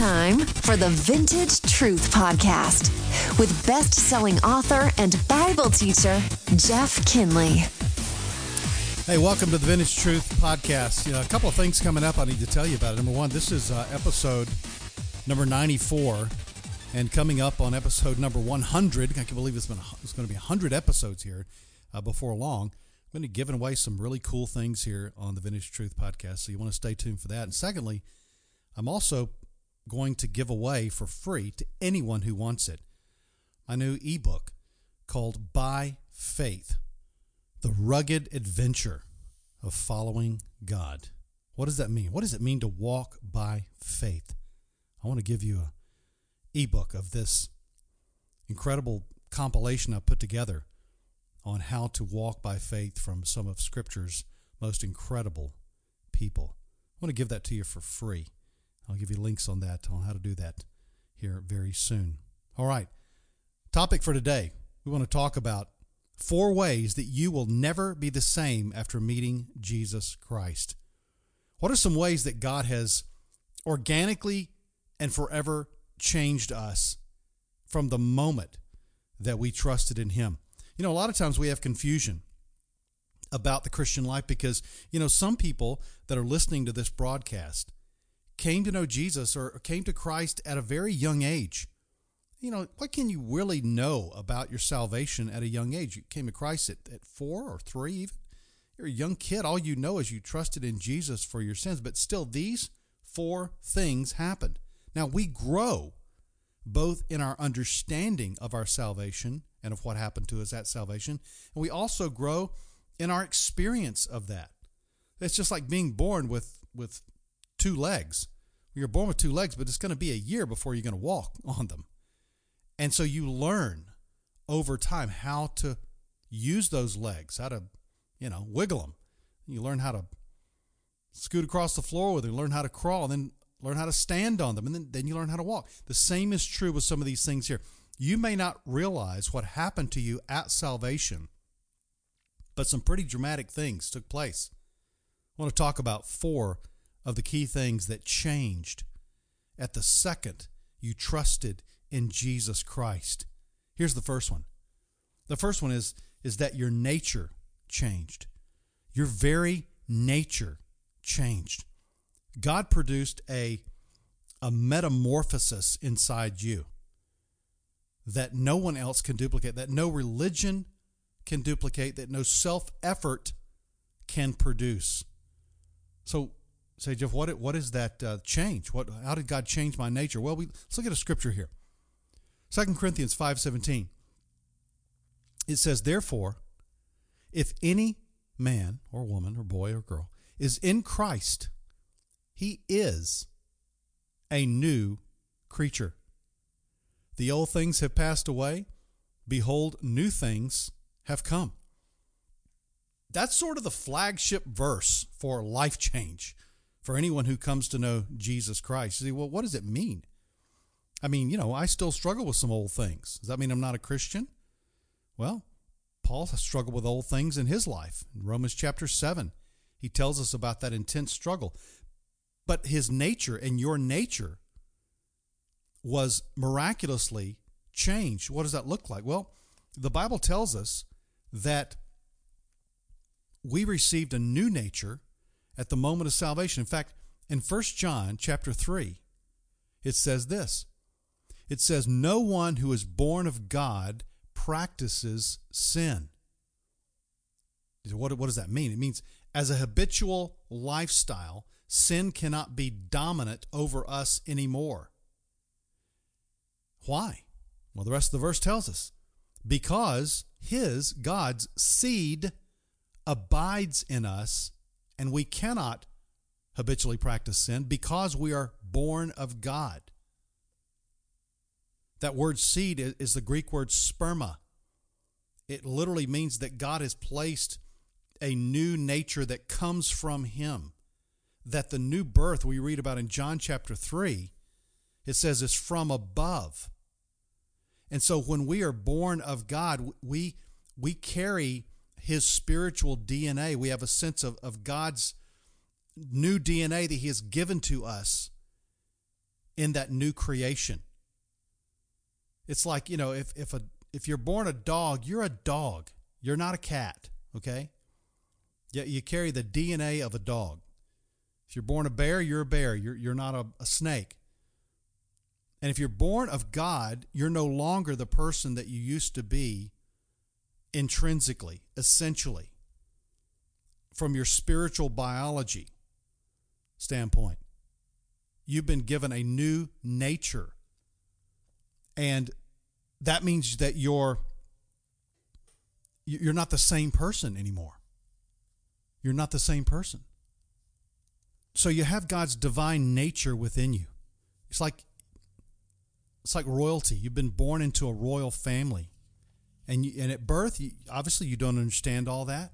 time for the Vintage Truth Podcast with best selling author and Bible teacher, Jeff Kinley. Hey, welcome to the Vintage Truth Podcast. You know, a couple of things coming up I need to tell you about. It. Number one, this is uh, episode number 94. And coming up on episode number 100, I can believe it's, been, it's going to be 100 episodes here uh, before long. I'm going to be giving away some really cool things here on the Vintage Truth Podcast. So you want to stay tuned for that. And secondly, I'm also going to give away for free to anyone who wants it my new ebook called By Faith The Rugged Adventure of Following God. What does that mean? What does it mean to walk by faith? I want to give you a ebook of this incredible compilation I put together on how to walk by faith from some of Scripture's most incredible people. I want to give that to you for free. I'll give you links on that, on how to do that here very soon. All right. Topic for today we want to talk about four ways that you will never be the same after meeting Jesus Christ. What are some ways that God has organically and forever changed us from the moment that we trusted in Him? You know, a lot of times we have confusion about the Christian life because, you know, some people that are listening to this broadcast came to know Jesus or came to Christ at a very young age. You know, what can you really know about your salvation at a young age? You came to Christ at, at four or three, even. You're a young kid. All you know is you trusted in Jesus for your sins. But still, these four things happened. Now, we grow both in our understanding of our salvation and of what happened to us at salvation, and we also grow in our experience of that. It's just like being born with, with two legs. You're born with two legs, but it's going to be a year before you're going to walk on them. And so you learn over time how to use those legs, how to, you know, wiggle them. You learn how to scoot across the floor with them, learn how to crawl, and then learn how to stand on them, and then, then you learn how to walk. The same is true with some of these things here. You may not realize what happened to you at salvation, but some pretty dramatic things took place. I want to talk about four of the key things that changed at the second you trusted in Jesus Christ. Here's the first one. The first one is is that your nature changed. Your very nature changed. God produced a a metamorphosis inside you that no one else can duplicate, that no religion can duplicate, that no self effort can produce. So say, Jeff, what what is that uh, change? What how did God change my nature? Well, we let's look at a scripture here. 2 Corinthians five seventeen. It says, Therefore, if any man or woman or boy or girl is in Christ, he is a new creature. The old things have passed away. Behold, new things have come. That's sort of the flagship verse for life change for anyone who comes to know Jesus Christ. You see, well, what does it mean? I mean, you know, I still struggle with some old things. Does that mean I'm not a Christian? Well, Paul struggled with old things in his life. In Romans chapter 7, he tells us about that intense struggle. But his nature and your nature was miraculously changed. What does that look like? Well, the Bible tells us that we received a new nature at the moment of salvation. In fact, in 1 John chapter 3, it says this. It says, No one who is born of God practices sin. What, what does that mean? It means as a habitual lifestyle, sin cannot be dominant over us anymore. Why? Well, the rest of the verse tells us because his, God's seed abides in us and we cannot habitually practice sin because we are born of God. That word seed is the Greek word sperma. It literally means that God has placed a new nature that comes from Him. That the new birth we read about in John chapter 3, it says is from above. And so when we are born of God, we, we carry his spiritual DNA. We have a sense of, of God's new DNA that he has given to us in that new creation. It's like, you know, if, if a if you're born a dog, you're a dog. You're not a cat, okay? Yeah, you carry the DNA of a dog. If you're born a bear, you're a bear. You're, you're not a, a snake. And if you're born of God, you're no longer the person that you used to be intrinsically, essentially, from your spiritual biology standpoint. You've been given a new nature. And that means that you're you're not the same person anymore. You're not the same person. So you have God's divine nature within you. It's like it's like royalty. You've been born into a royal family. And you, and at birth, you, obviously you don't understand all that.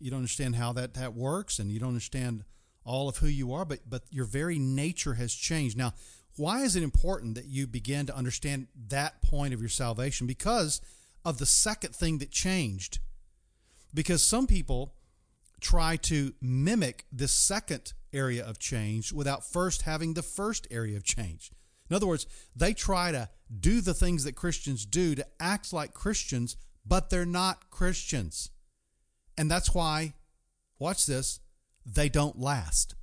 You don't understand how that that works and you don't understand all of who you are, but but your very nature has changed. Now, why is it important that you begin to understand that point of your salvation? Because of the second thing that changed. Because some people try to mimic this second area of change without first having the first area of change. In other words, they try to do the things that Christians do to act like Christians, but they're not Christians. And that's why, watch this, they don't last.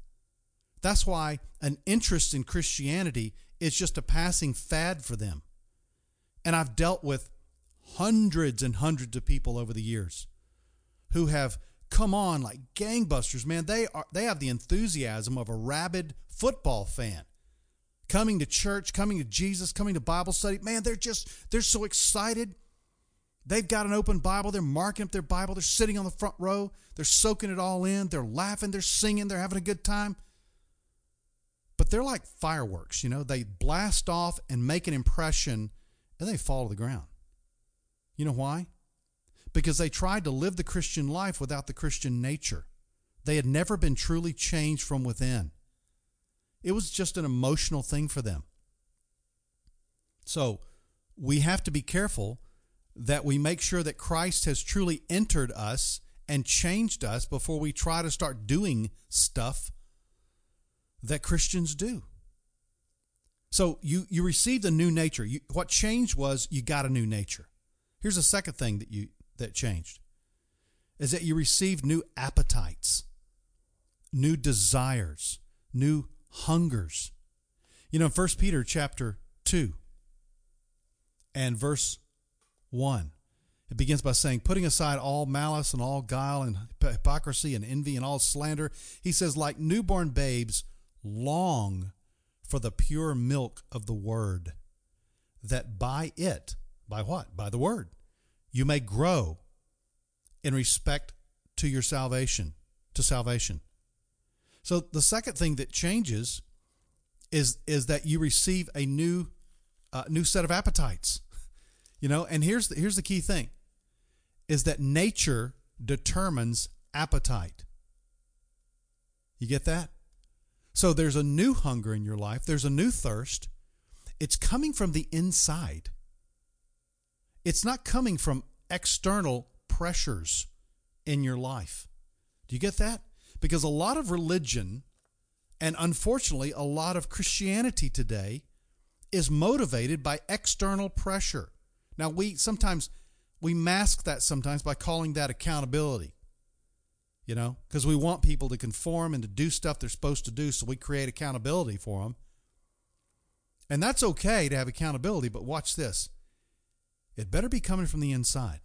That's why an interest in Christianity is just a passing fad for them. And I've dealt with hundreds and hundreds of people over the years who have come on like gangbusters, man. They are they have the enthusiasm of a rabid football fan. Coming to church, coming to Jesus, coming to Bible study. Man, they're just they're so excited. They've got an open Bible. They're marking up their Bible. They're sitting on the front row. They're soaking it all in. They're laughing. They're singing. They're having a good time but they're like fireworks, you know, they blast off and make an impression and they fall to the ground. You know why? Because they tried to live the Christian life without the Christian nature. They had never been truly changed from within. It was just an emotional thing for them. So we have to be careful that we make sure that Christ has truly entered us and changed us before we try to start doing stuff that Christians do. So you you received a new nature. You, what changed was you got a new nature. Here's a second thing that you that changed is that you received new appetites, new desires, new hungers. You know, First Peter chapter 2 and verse 1, it begins by saying, putting aside all malice and all guile and hypocrisy and envy and all slander, he says, like newborn babes, long for the pure milk of the word, that by it, by what? By the word, you may grow in respect to your salvation, to salvation. So the second thing that changes is is that you receive a new uh, new set of appetites. You know, and here's the, here's the key thing is that nature determines appetite. You get that? So there's a new hunger in your life, there's a new thirst. It's coming from the inside. It's not coming from external pressures in your life. Do you get that? Because a lot of religion and unfortunately a lot of Christianity today is motivated by external pressure. Now we sometimes we mask that sometimes by calling that accountability you know, because we want people to conform and to do stuff they're supposed to do, so we create accountability for them. And that's okay to have accountability, but watch this. It better be coming from the inside.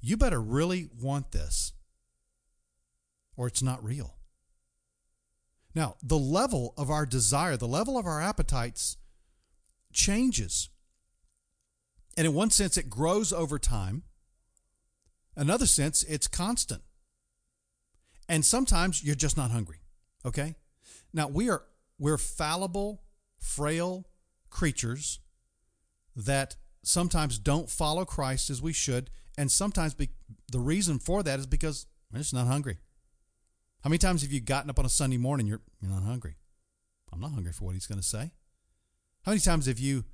You better really want this, or it's not real. Now, the level of our desire, the level of our appetites changes. And in one sense, it grows over time. Another sense, it's constant. And sometimes you're just not hungry. Okay? Now we are we're fallible, frail creatures that sometimes don't follow Christ as we should, and sometimes be, the reason for that is because we're just not hungry. How many times have you gotten up on a Sunday morning you're you're not hungry? I'm not hungry for what he's going to say. How many times have you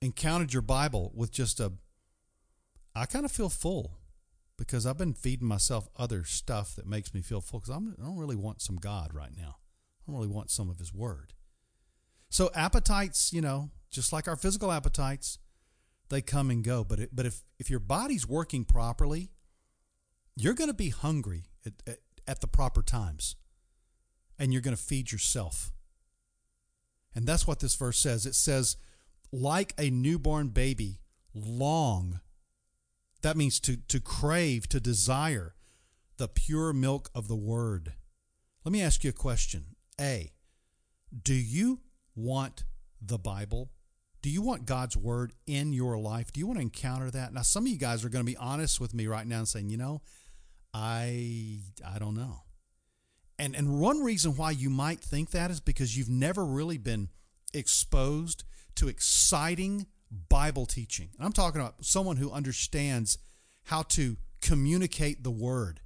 encountered your Bible with just a I kind of feel full because I've been feeding myself other stuff that makes me feel full because I don't really want some God right now. I don't really want some of His Word. So appetites, you know, just like our physical appetites, they come and go. But it, but if if your body's working properly, you're going to be hungry at the proper times, and you're going to feed yourself. And that's what this verse says. It says, like a newborn baby, long. That means to to crave, to desire the pure milk of the word. Let me ask you a question. A, do you want the Bible? Do you want God's word in your life? Do you want to encounter that? Now, some of you guys are going to be honest with me right now and saying, you know, I I don't know. And and one reason why you might think that is because you've never really been exposed to exciting Bible teaching. And I'm talking about someone who understands how to communicate the word.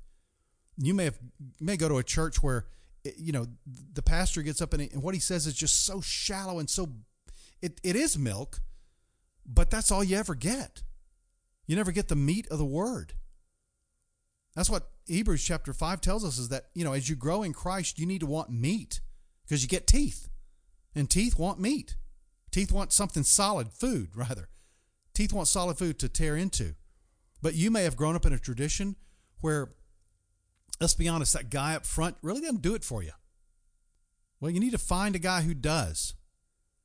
You may have may go to a church where you know the pastor gets up and, and what he says is just so shallow and so it, it is milk, but that's all you ever get. You never get the meat of the word. That's what Hebrews chapter 5 tells us is that, you know, as you grow in Christ, you need to want meat because you get teeth. And teeth want meat. Teeth want something solid, food, rather. Teeth want solid food to tear into. But you may have grown up in a tradition where, let's be honest, that guy up front really doesn't do it for you. Well, you need to find a guy who does.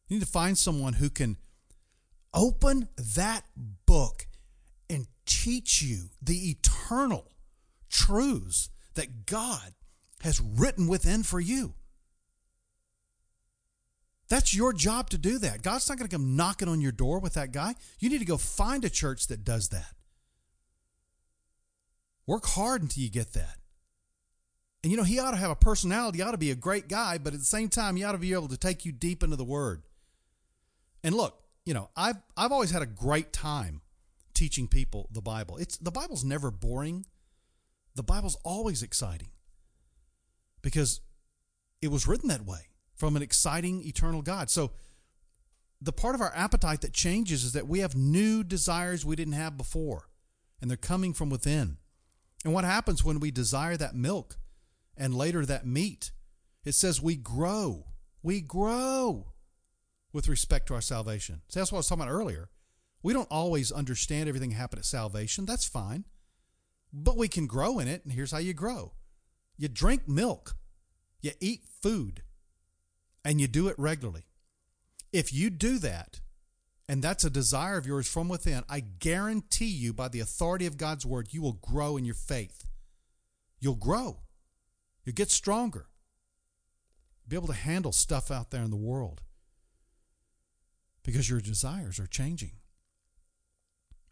You need to find someone who can open that book and teach you the eternal truths that God has written within for you. That's your job to do that. God's not going to come knocking on your door with that guy. You need to go find a church that does that. Work hard until you get that. And you know, he ought to have a personality, ought to be a great guy, but at the same time, he ought to be able to take you deep into the word. And look, you know, I've I've always had a great time teaching people the Bible. It's the Bible's never boring. The Bible's always exciting. Because it was written that way from an exciting eternal God. So the part of our appetite that changes is that we have new desires we didn't have before, and they're coming from within. And what happens when we desire that milk and later that meat? It says we grow. We grow with respect to our salvation. See, that's what I was talking about earlier. We don't always understand everything happened at salvation. That's fine. But we can grow in it, and here's how you grow you drink milk, you eat food, and you do it regularly. If you do that, and that's a desire of yours from within, I guarantee you, by the authority of God's word, you will grow in your faith. You'll grow. You'll get stronger. Be able to handle stuff out there in the world because your desires are changing.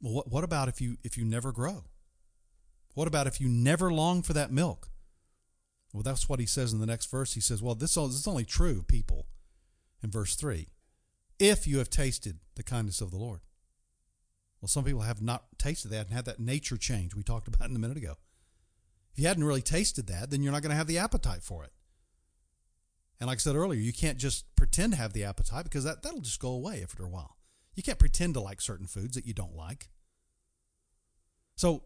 Well, what, what about if you if you never grow? What about if you never long for that milk? Well, that's what he says in the next verse. He says, Well, this, is only true, people, in verse 3, if you have tasted the kindness of the Lord. Well, some people have not tasted that and had that nature change we talked about in a minute ago. If you hadn't really tasted that, then you're not going to have the appetite for it. And like I said earlier, you can't just pretend to have the appetite because that, that'll just go away after a while. You can't pretend to like certain foods that you don't like. So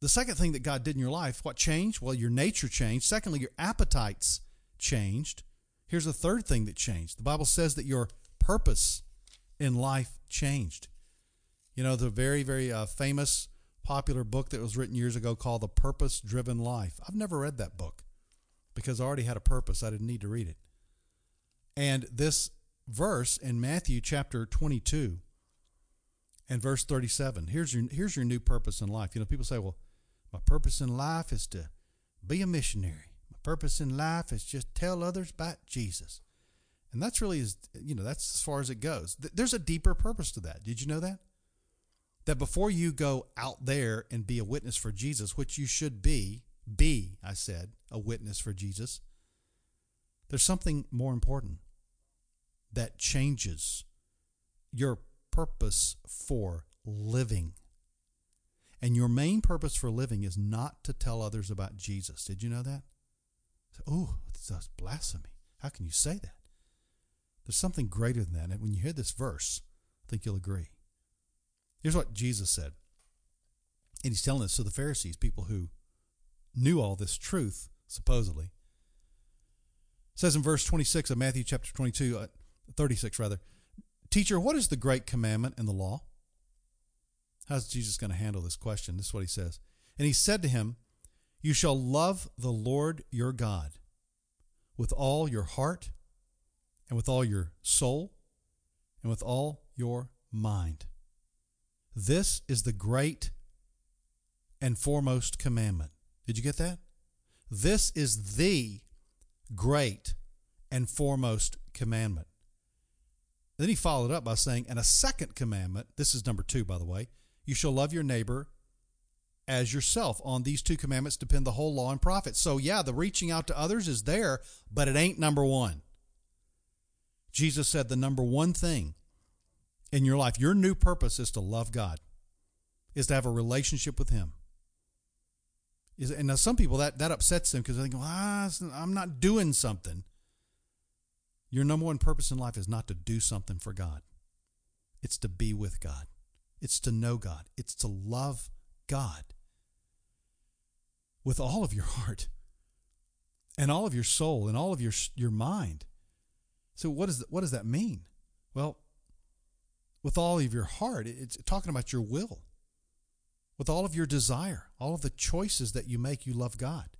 the second thing that God did in your life, what changed? Well, your nature changed. Secondly, your appetites changed. Here's the third thing that changed. The Bible says that your purpose in life changed. You know, the very, very uh, famous, popular book that was written years ago called The Purpose Driven Life. I've never read that book because I already had a purpose. I didn't need to read it. And this verse in Matthew chapter 22 and verse 37, here's your, here's your new purpose in life. You know, people say, well, my purpose in life is to be a missionary. My purpose in life is just tell others about Jesus. And that's really as you know, that's as far as it goes. There's a deeper purpose to that. Did you know that? That before you go out there and be a witness for Jesus, which you should be, be, I said, a witness for Jesus, there's something more important that changes your purpose for living. And your main purpose for living is not to tell others about Jesus. Did you know that? Oh, that's blasphemy. How can you say that? There's something greater than that. And when you hear this verse, I think you'll agree. Here's what Jesus said. And he's telling this to the Pharisees, people who knew all this truth, supposedly. It says in verse 26 of Matthew chapter 22, uh, 36 rather. Teacher, what is the great commandment in the law? How's Jesus going to handle this question? This is what he says. And he said to him, You shall love the Lord your God with all your heart and with all your soul and with all your mind. This is the great and foremost commandment. Did you get that? This is the great and foremost commandment. Then he followed up by saying, And a second commandment, this is number two, by the way, you shall love your neighbor as yourself. On these two commandments depend the whole law and prophets. So, yeah, the reaching out to others is there, but it ain't number one. Jesus said the number one thing in your life, your new purpose is to love God, is to have a relationship with Him. Is, and now some people that, that upsets them because they think, well, ah, I'm not doing something. Your number one purpose in life is not to do something for God. It's to be with God. It's to know God. It's to love God with all of your heart and all of your soul and all of your your mind. So what does what does that mean? Well, with all of your heart, it's talking about your will. With all of your desire, all of the choices that you make, you love God.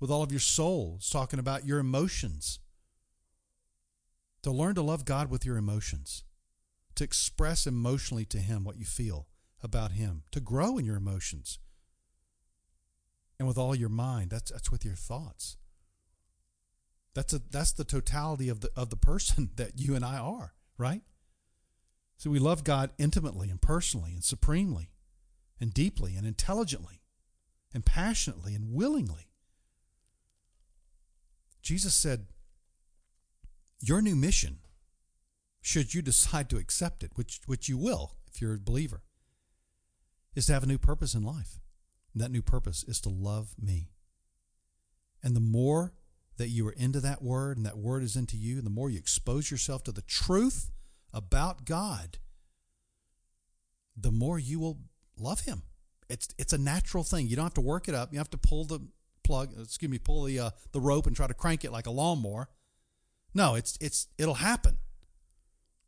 With all of your soul, it's talking about your emotions. To learn to love God with your emotions, to express emotionally to Him what you feel about Him, to grow in your emotions. And with all your mind, that's, that's with your thoughts. That's, a, that's the totality of the, of the person that you and I are, right? So we love God intimately and personally and supremely and deeply and intelligently and passionately and willingly. Jesus said, Your new mission, should you decide to accept it, which, which you will if you're a believer, is to have a new purpose in life. And that new purpose is to love me. And the more that you are into that word and that word is into you, the more you expose yourself to the truth about God, the more you will love him. It's it's a natural thing. You don't have to work it up. You have to pull the plug, excuse me, pull the uh, the rope and try to crank it like a lawnmower. No, it's it's it'll happen.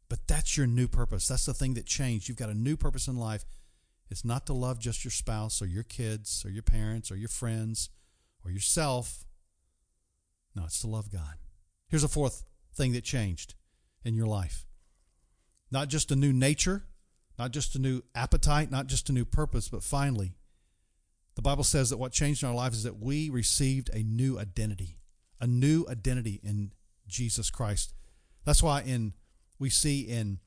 But that's your new purpose. That's the thing that changed. You've got a new purpose in life. It's not to love just your spouse or your kids or your parents or your friends or yourself. No, it's to love God. Here's a fourth thing that changed in your life. Not just a new nature, not just a new appetite, not just a new purpose, but finally, the Bible says that what changed in our lives is that we received a new identity, a new identity in Jesus Christ. That's why in we see in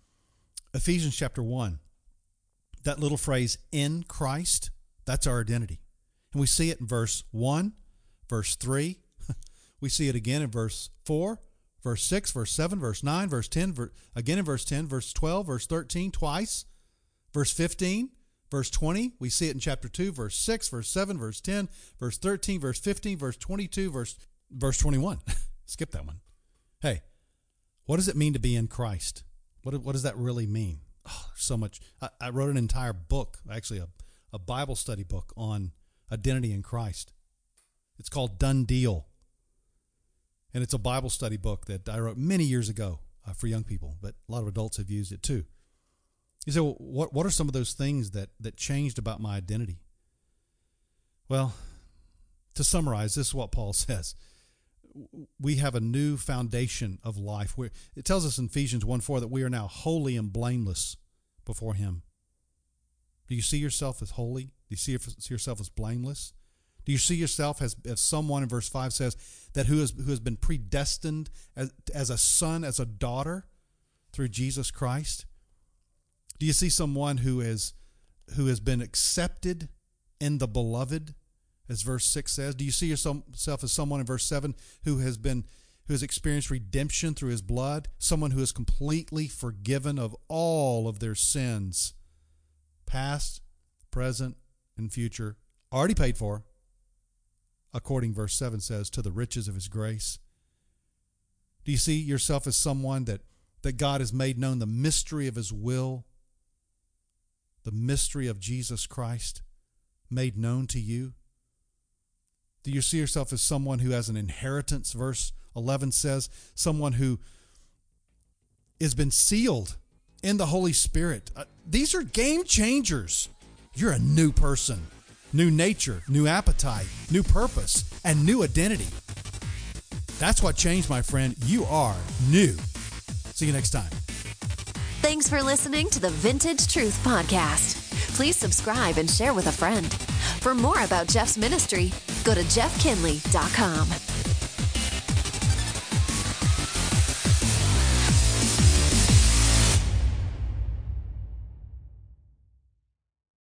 Ephesians chapter 1 that little phrase in Christ, that's our identity. And we see it in verse 1, verse 3. we see it again in verse 4, verse 6, verse 7, verse 9, verse 10, again in verse 10, verse 12, verse 13, twice. Verse 15, verse 20, we see it in chapter 2, verse 6, verse 7, verse 10, verse 13, verse 15, verse 22, verse verse 21. Skip that one. Hey, what does it mean to be in Christ? What, what does that really mean? Oh, so much. I, I, wrote an entire book, actually a, a Bible study book on identity in Christ. It's called Done Deal. And it's a Bible study book that I wrote many years ago uh, for young people, but a lot of adults have used it too. You say, well, what, what are some of those things that, that changed about my identity? Well, to summarize, this is what Paul says. We have a new foundation of life. Where it tells us in Ephesians 1 4 that we are now holy and blameless before Him. Do you see yourself as holy? Do you see yourself as blameless? Do you see yourself as, as someone in verse 5 says that who has, who has been predestined as, as a son, as a daughter through Jesus Christ? Do you see someone who is who has been accepted in the beloved, as verse six says? Do you see yourself as someone in verse seven who has been who has experienced redemption through his blood, someone who is completely forgiven of all of their sins, past, present, and future, already paid for, according verse 7 says, to the riches of his grace? Do you see yourself as someone that, that God has made known the mystery of his will the mystery of Jesus Christ made known to you? Do you see yourself as someone who has an inheritance? Verse 11 says, someone who has been sealed in the Holy Spirit. Uh, these are game changers. You're a new person, new nature, new appetite, new purpose, and new identity. That's what changed, my friend. You are new. See you next time. Thanks for listening to the Vintage Truth Podcast. Please subscribe and share with a friend. For more about Jeff's ministry, go to jeffkinley.com.